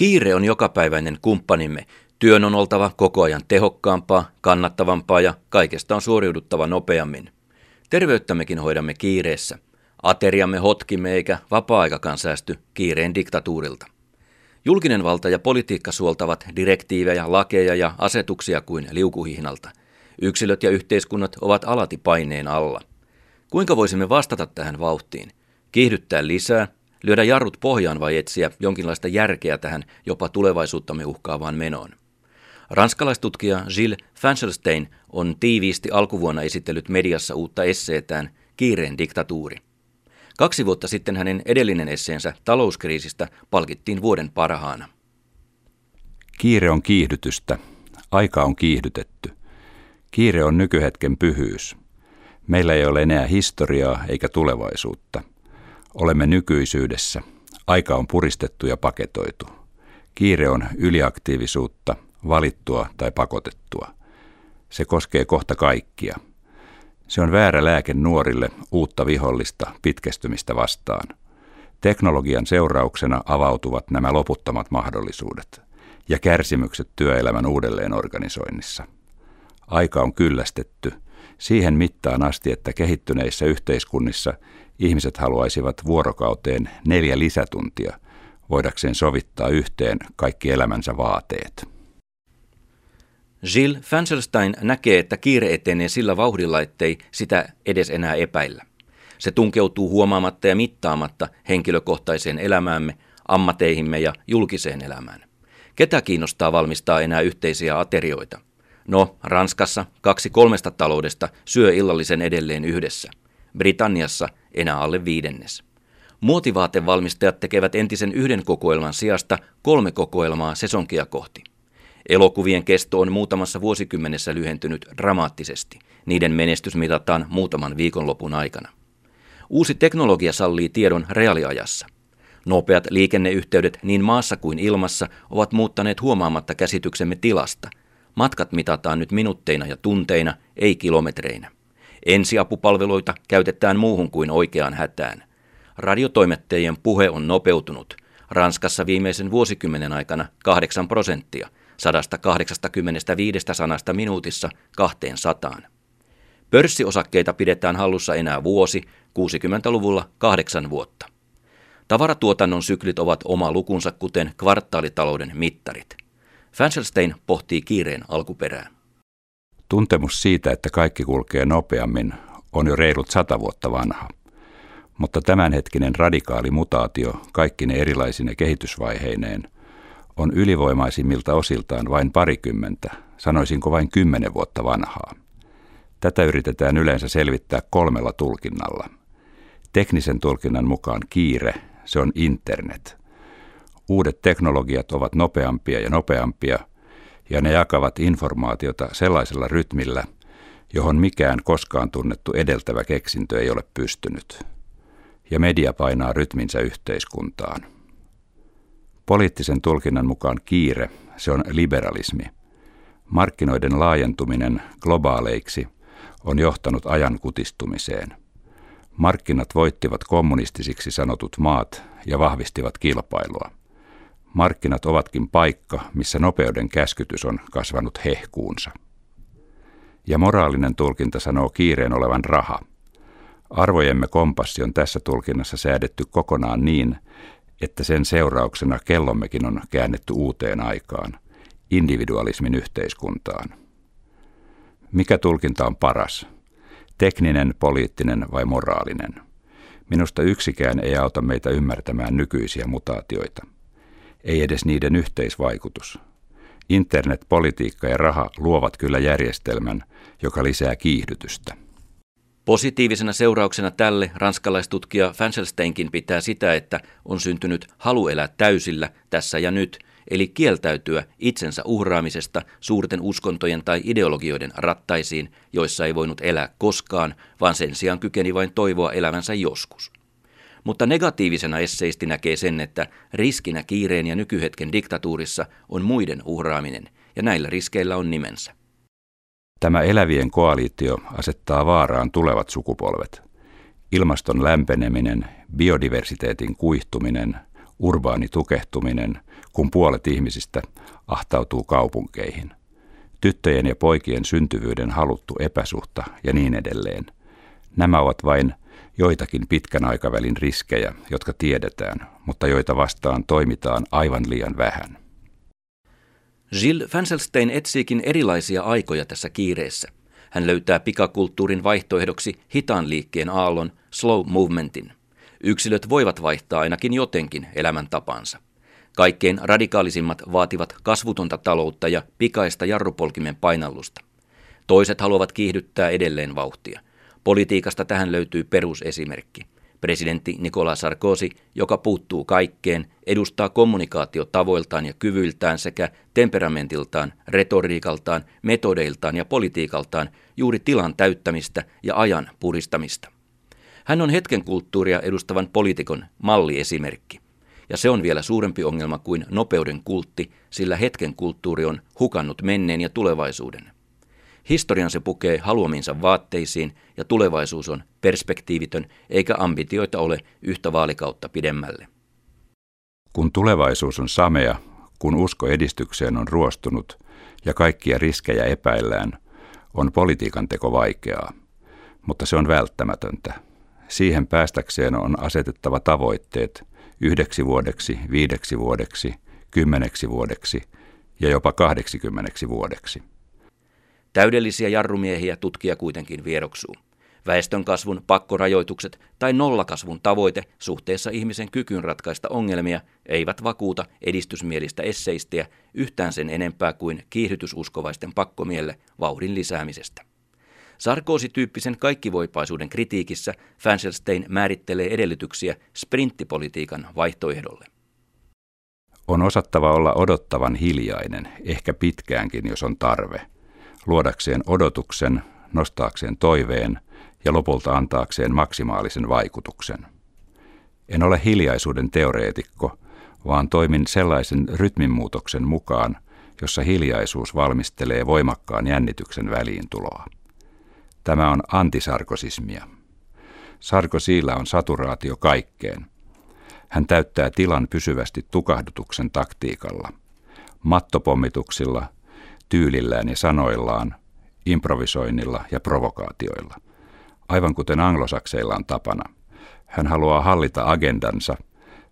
Kiire on jokapäiväinen kumppanimme. Työn on oltava koko ajan tehokkaampaa, kannattavampaa ja kaikesta on suoriuduttava nopeammin. Terveyttämmekin hoidamme kiireessä. Ateriamme hotkimme eikä vapaa-aikakaan säästy kiireen diktatuurilta. Julkinen valta ja politiikka suoltavat direktiivejä, lakeja ja asetuksia kuin liukuhihnalta. Yksilöt ja yhteiskunnat ovat alati paineen alla. Kuinka voisimme vastata tähän vauhtiin? Kiihdyttää lisää, lyödä jarrut pohjaan vai etsiä jonkinlaista järkeä tähän jopa tulevaisuuttamme uhkaavaan menoon? Ranskalaistutkija Gilles Fancelstein on tiiviisti alkuvuonna esitellyt mediassa uutta esseetään Kiireen diktatuuri. Kaksi vuotta sitten hänen edellinen esseensä talouskriisistä palkittiin vuoden parhaana. Kiire on kiihdytystä. Aika on kiihdytetty. Kiire on nykyhetken pyhyys. Meillä ei ole enää historiaa eikä tulevaisuutta. Olemme nykyisyydessä. Aika on puristettu ja paketoitu. Kiire on yliaktiivisuutta, valittua tai pakotettua. Se koskee kohta kaikkia. Se on väärä lääke nuorille uutta vihollista pitkästymistä vastaan. Teknologian seurauksena avautuvat nämä loputtomat mahdollisuudet ja kärsimykset työelämän uudelleenorganisoinnissa. Aika on kyllästetty siihen mittaan asti, että kehittyneissä yhteiskunnissa ihmiset haluaisivat vuorokauteen neljä lisätuntia voidakseen sovittaa yhteen kaikki elämänsä vaateet. Gilles Fanselstein näkee, että kiire etenee sillä vauhdilla, ettei sitä edes enää epäillä. Se tunkeutuu huomaamatta ja mittaamatta henkilökohtaiseen elämäämme, ammateihimme ja julkiseen elämään. Ketä kiinnostaa valmistaa enää yhteisiä aterioita? No, Ranskassa kaksi kolmesta taloudesta syö illallisen edelleen yhdessä. Britanniassa enää alle viidennes. Muotivaatevalmistajat tekevät entisen yhden kokoelman sijasta kolme kokoelmaa sesonkia kohti. Elokuvien kesto on muutamassa vuosikymmenessä lyhentynyt dramaattisesti. Niiden menestys mitataan muutaman viikonlopun aikana. Uusi teknologia sallii tiedon reaaliajassa. Nopeat liikenneyhteydet niin maassa kuin ilmassa ovat muuttaneet huomaamatta käsityksemme tilasta. Matkat mitataan nyt minuutteina ja tunteina, ei kilometreinä. Ensiapupalveluita käytetään muuhun kuin oikeaan hätään. Radiotoimettajien puhe on nopeutunut. Ranskassa viimeisen vuosikymmenen aikana 8 prosenttia – 185 sanasta minuutissa 200. Pörssiosakkeita pidetään hallussa enää vuosi, 60-luvulla kahdeksan vuotta. Tavaratuotannon syklit ovat oma lukunsa, kuten kvartaalitalouden mittarit. Fanselstein pohtii kiireen alkuperää. Tuntemus siitä, että kaikki kulkee nopeammin, on jo reilut sata vuotta vanha. Mutta tämänhetkinen radikaali mutaatio kaikkine erilaisine kehitysvaiheineen – on ylivoimaisimmilta osiltaan vain parikymmentä, sanoisinko vain kymmenen vuotta vanhaa. Tätä yritetään yleensä selvittää kolmella tulkinnalla. Teknisen tulkinnan mukaan kiire, se on internet. Uudet teknologiat ovat nopeampia ja nopeampia, ja ne jakavat informaatiota sellaisella rytmillä, johon mikään koskaan tunnettu edeltävä keksintö ei ole pystynyt. Ja media painaa rytminsä yhteiskuntaan. Poliittisen tulkinnan mukaan kiire, se on liberalismi. Markkinoiden laajentuminen globaaleiksi on johtanut ajan kutistumiseen. Markkinat voittivat kommunistisiksi sanotut maat ja vahvistivat kilpailua. Markkinat ovatkin paikka, missä nopeuden käskytys on kasvanut hehkuunsa. Ja moraalinen tulkinta sanoo kiireen olevan raha. Arvojemme kompassi on tässä tulkinnassa säädetty kokonaan niin, että sen seurauksena kellommekin on käännetty uuteen aikaan, individualismin yhteiskuntaan. Mikä tulkinta on paras? Tekninen, poliittinen vai moraalinen? Minusta yksikään ei auta meitä ymmärtämään nykyisiä mutaatioita. Ei edes niiden yhteisvaikutus. Internet, politiikka ja raha luovat kyllä järjestelmän, joka lisää kiihdytystä. Positiivisena seurauksena tälle ranskalaistutkija Fanselsteinkin pitää sitä, että on syntynyt halu elää täysillä tässä ja nyt, eli kieltäytyä itsensä uhraamisesta suurten uskontojen tai ideologioiden rattaisiin, joissa ei voinut elää koskaan, vaan sen sijaan kykeni vain toivoa elävänsä joskus. Mutta negatiivisena esseisti näkee sen, että riskinä kiireen ja nykyhetken diktatuurissa on muiden uhraaminen, ja näillä riskeillä on nimensä. Tämä elävien koalitio asettaa vaaraan tulevat sukupolvet. Ilmaston lämpeneminen, biodiversiteetin kuihtuminen, urbaani tukehtuminen, kun puolet ihmisistä ahtautuu kaupunkeihin, tyttöjen ja poikien syntyvyyden haluttu epäsuhta ja niin edelleen. Nämä ovat vain joitakin pitkän aikavälin riskejä, jotka tiedetään, mutta joita vastaan toimitaan aivan liian vähän. Gilles Fanselstein etsiikin erilaisia aikoja tässä kiireessä. Hän löytää pikakulttuurin vaihtoehdoksi hitaan liikkeen aallon, slow movementin. Yksilöt voivat vaihtaa ainakin jotenkin elämäntapansa. Kaikkein radikaalisimmat vaativat kasvutonta taloutta ja pikaista jarrupolkimen painallusta. Toiset haluavat kiihdyttää edelleen vauhtia. Politiikasta tähän löytyy perusesimerkki. Presidentti Nicolas Sarkozy, joka puuttuu kaikkeen, edustaa kommunikaatiotavoiltaan ja kyvyiltään sekä temperamentiltaan, retoriikaltaan, metodeiltaan ja politiikaltaan juuri tilan täyttämistä ja ajan puristamista. Hän on hetken kulttuuria edustavan poliitikon malliesimerkki. Ja se on vielä suurempi ongelma kuin nopeuden kultti, sillä hetken kulttuuri on hukannut menneen ja tulevaisuuden. Historian se pukee haluaminsa vaatteisiin ja tulevaisuus on perspektiivitön, eikä ambitioita ole yhtä vaalikautta pidemmälle. Kun tulevaisuus on samea, kun usko edistykseen on ruostunut ja kaikkia riskejä epäillään, on politiikan teko vaikeaa, mutta se on välttämätöntä. Siihen päästäkseen on asetettava tavoitteet yhdeksi vuodeksi, viideksi vuodeksi, kymmeneksi vuodeksi ja jopa kahdeksikymmeneksi vuodeksi. Täydellisiä jarrumiehiä tutkija kuitenkin vieroksuu. Väestönkasvun pakkorajoitukset tai nollakasvun tavoite suhteessa ihmisen kykyyn ratkaista ongelmia eivät vakuuta edistysmielistä esseistiä yhtään sen enempää kuin kiihdytysuskovaisten pakkomielle vauhdin lisäämisestä. Sarkoosityyppisen kaikkivoipaisuuden kritiikissä Fanselstein määrittelee edellytyksiä sprinttipolitiikan vaihtoehdolle. On osattava olla odottavan hiljainen, ehkä pitkäänkin, jos on tarve, luodakseen odotuksen, nostaakseen toiveen ja lopulta antaakseen maksimaalisen vaikutuksen. En ole hiljaisuuden teoreetikko, vaan toimin sellaisen rytminmuutoksen mukaan, jossa hiljaisuus valmistelee voimakkaan jännityksen väliintuloa. Tämä on antisarkosismia. Sarkosilla on saturaatio kaikkeen. Hän täyttää tilan pysyvästi tukahdutuksen taktiikalla, mattopommituksilla, tyylillään ja sanoillaan, improvisoinnilla ja provokaatioilla. Aivan kuten anglosakseilla on tapana. Hän haluaa hallita agendansa,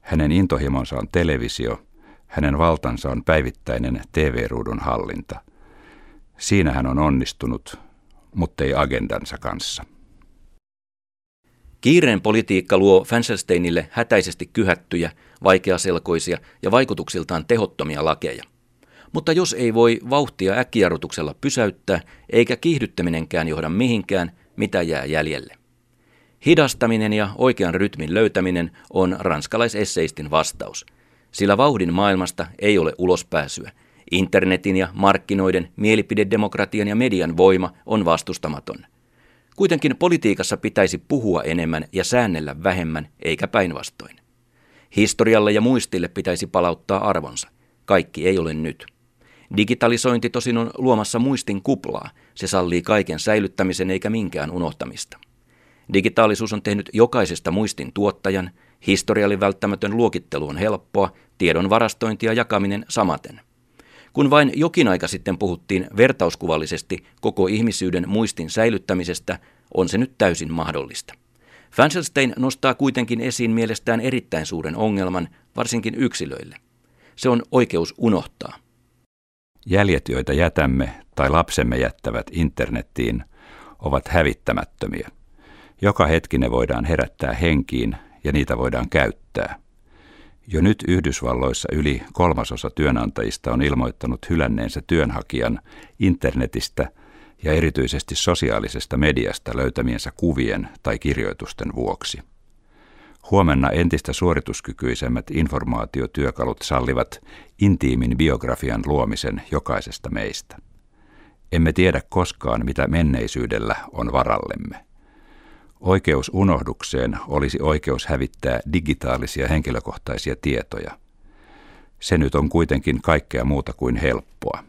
hänen intohimonsa on televisio, hänen valtansa on päivittäinen TV-ruudun hallinta. Siinä hän on onnistunut, mutta ei agendansa kanssa. Kiireen politiikka luo Fanselsteinille hätäisesti kyhättyjä, vaikeaselkoisia ja vaikutuksiltaan tehottomia lakeja. Mutta jos ei voi vauhtia äkkijarrutuksella pysäyttää, eikä kiihdyttäminenkään johda mihinkään, mitä jää jäljelle? Hidastaminen ja oikean rytmin löytäminen on ranskalaisesseistin vastaus. Sillä vauhdin maailmasta ei ole ulospääsyä – Internetin ja markkinoiden, mielipidedemokratian ja median voima on vastustamaton. Kuitenkin politiikassa pitäisi puhua enemmän ja säännellä vähemmän, eikä päinvastoin. Historialle ja muistille pitäisi palauttaa arvonsa. Kaikki ei ole nyt. Digitalisointi tosin on luomassa muistin kuplaa. Se sallii kaiken säilyttämisen eikä minkään unohtamista. Digitaalisuus on tehnyt jokaisesta muistin tuottajan, historialle välttämätön luokittelu on helppoa, tiedon varastointi ja jakaminen samaten. Kun vain jokin aika sitten puhuttiin vertauskuvallisesti koko ihmisyyden muistin säilyttämisestä, on se nyt täysin mahdollista. Fanselstein nostaa kuitenkin esiin mielestään erittäin suuren ongelman, varsinkin yksilöille. Se on oikeus unohtaa. Jäljet, joita jätämme tai lapsemme jättävät internettiin, ovat hävittämättömiä. Joka hetki ne voidaan herättää henkiin ja niitä voidaan käyttää – jo nyt Yhdysvalloissa yli kolmasosa työnantajista on ilmoittanut hylänneensä työnhakijan internetistä ja erityisesti sosiaalisesta mediasta löytämiensä kuvien tai kirjoitusten vuoksi. Huomenna entistä suorituskykyisemmät informaatiotyökalut sallivat intiimin biografian luomisen jokaisesta meistä. Emme tiedä koskaan, mitä menneisyydellä on varallemme. Oikeus unohdukseen olisi oikeus hävittää digitaalisia henkilökohtaisia tietoja. Se nyt on kuitenkin kaikkea muuta kuin helppoa.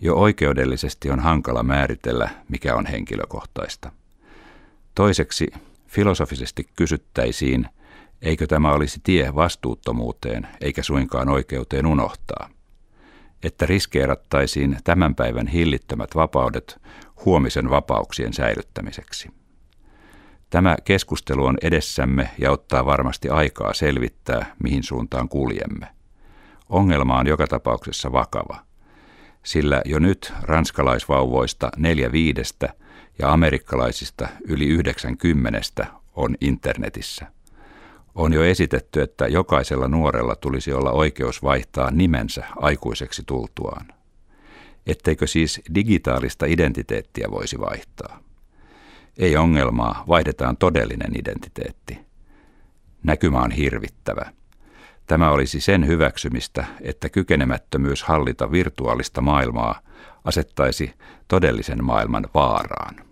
Jo oikeudellisesti on hankala määritellä, mikä on henkilökohtaista. Toiseksi filosofisesti kysyttäisiin, Eikö tämä olisi tie vastuuttomuuteen eikä suinkaan oikeuteen unohtaa? Että riskeerattaisiin tämän päivän hillittömät vapaudet huomisen vapauksien säilyttämiseksi. Tämä keskustelu on edessämme ja ottaa varmasti aikaa selvittää, mihin suuntaan kuljemme. Ongelma on joka tapauksessa vakava, sillä jo nyt ranskalaisvauvoista neljä viidestä ja amerikkalaisista yli 90 on internetissä. On jo esitetty, että jokaisella nuorella tulisi olla oikeus vaihtaa nimensä aikuiseksi tultuaan. Etteikö siis digitaalista identiteettiä voisi vaihtaa? Ei ongelmaa, vaihdetaan todellinen identiteetti. Näkymä on hirvittävä. Tämä olisi sen hyväksymistä, että kykenemättömyys hallita virtuaalista maailmaa asettaisi todellisen maailman vaaraan.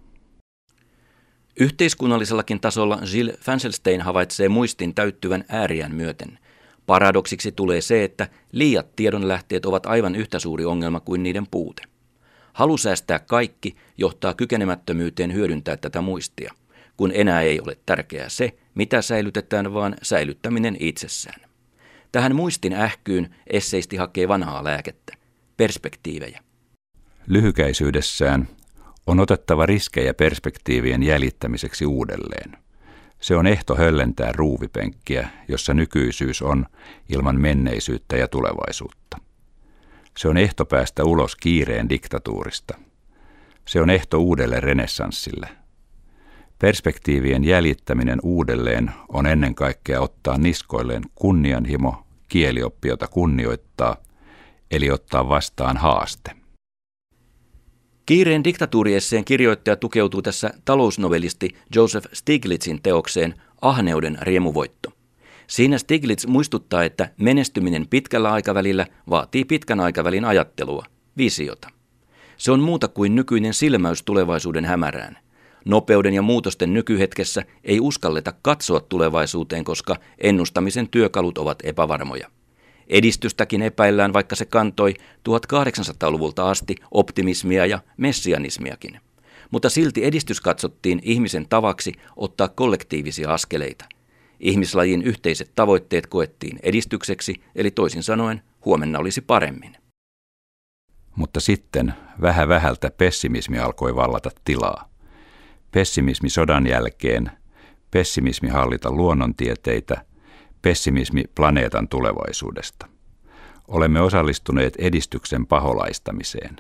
Yhteiskunnallisellakin tasolla Gilles Fanselstein havaitsee muistin täyttyvän ääriän myöten. Paradoksiksi tulee se, että liiat tiedonlähteet ovat aivan yhtä suuri ongelma kuin niiden puute. Halu säästää kaikki johtaa kykenemättömyyteen hyödyntää tätä muistia, kun enää ei ole tärkeää se, mitä säilytetään, vaan säilyttäminen itsessään. Tähän muistin ähkyyn esseisti hakee vanhaa lääkettä, perspektiivejä. Lyhykäisyydessään on otettava riskejä perspektiivien jäljittämiseksi uudelleen. Se on ehto höllentää ruuvipenkkiä, jossa nykyisyys on ilman menneisyyttä ja tulevaisuutta. Se on ehto päästä ulos kiireen diktatuurista. Se on ehto uudelle renessanssille. Perspektiivien jäljittäminen uudelleen on ennen kaikkea ottaa niskoilleen kunnianhimo, kielioppi, jota kunnioittaa, eli ottaa vastaan haaste. Kiireen diktatuuriesseen kirjoittaja tukeutuu tässä talousnovelisti Joseph Stiglitzin teokseen Ahneuden riemuvoitto. Siinä Stiglitz muistuttaa, että menestyminen pitkällä aikavälillä vaatii pitkän aikavälin ajattelua, visiota. Se on muuta kuin nykyinen silmäys tulevaisuuden hämärään. Nopeuden ja muutosten nykyhetkessä ei uskalleta katsoa tulevaisuuteen, koska ennustamisen työkalut ovat epävarmoja. Edistystäkin epäillään, vaikka se kantoi 1800-luvulta asti optimismia ja messianismiakin. Mutta silti edistys katsottiin ihmisen tavaksi ottaa kollektiivisia askeleita. Ihmislajin yhteiset tavoitteet koettiin edistykseksi, eli toisin sanoen huomenna olisi paremmin. Mutta sitten vähä vähältä pessimismi alkoi vallata tilaa. Pessimismi sodan jälkeen, pessimismi hallita luonnontieteitä, pessimismi planeetan tulevaisuudesta. Olemme osallistuneet edistyksen paholaistamiseen.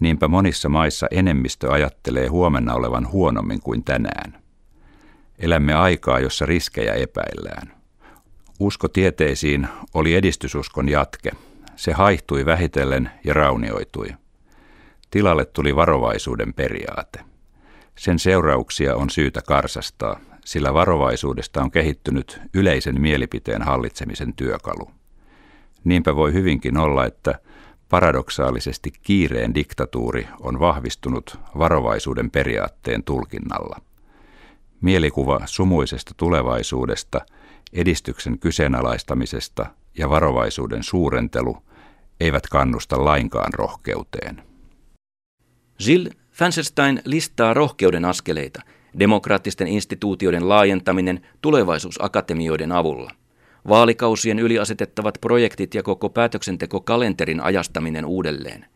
Niinpä monissa maissa enemmistö ajattelee huomenna olevan huonommin kuin tänään. Elämme aikaa, jossa riskejä epäillään. Usko tieteisiin oli edistysuskon jatke. Se haihtui vähitellen ja raunioitui. Tilalle tuli varovaisuuden periaate. Sen seurauksia on syytä karsastaa, sillä varovaisuudesta on kehittynyt yleisen mielipiteen hallitsemisen työkalu. Niinpä voi hyvinkin olla, että paradoksaalisesti kiireen diktatuuri on vahvistunut varovaisuuden periaatteen tulkinnalla. Mielikuva sumuisesta tulevaisuudesta, edistyksen kyseenalaistamisesta ja varovaisuuden suurentelu eivät kannusta lainkaan rohkeuteen. Jill Fanserstein listaa rohkeuden askeleita, demokraattisten instituutioiden laajentaminen tulevaisuusakatemioiden avulla, vaalikausien yliasetettavat projektit ja koko päätöksentekokalenterin ajastaminen uudelleen –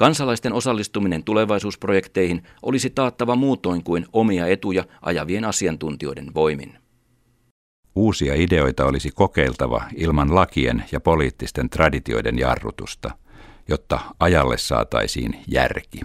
Kansalaisten osallistuminen tulevaisuusprojekteihin olisi taattava muutoin kuin omia etuja ajavien asiantuntijoiden voimin. Uusia ideoita olisi kokeiltava ilman lakien ja poliittisten traditioiden jarrutusta, jotta ajalle saataisiin järki.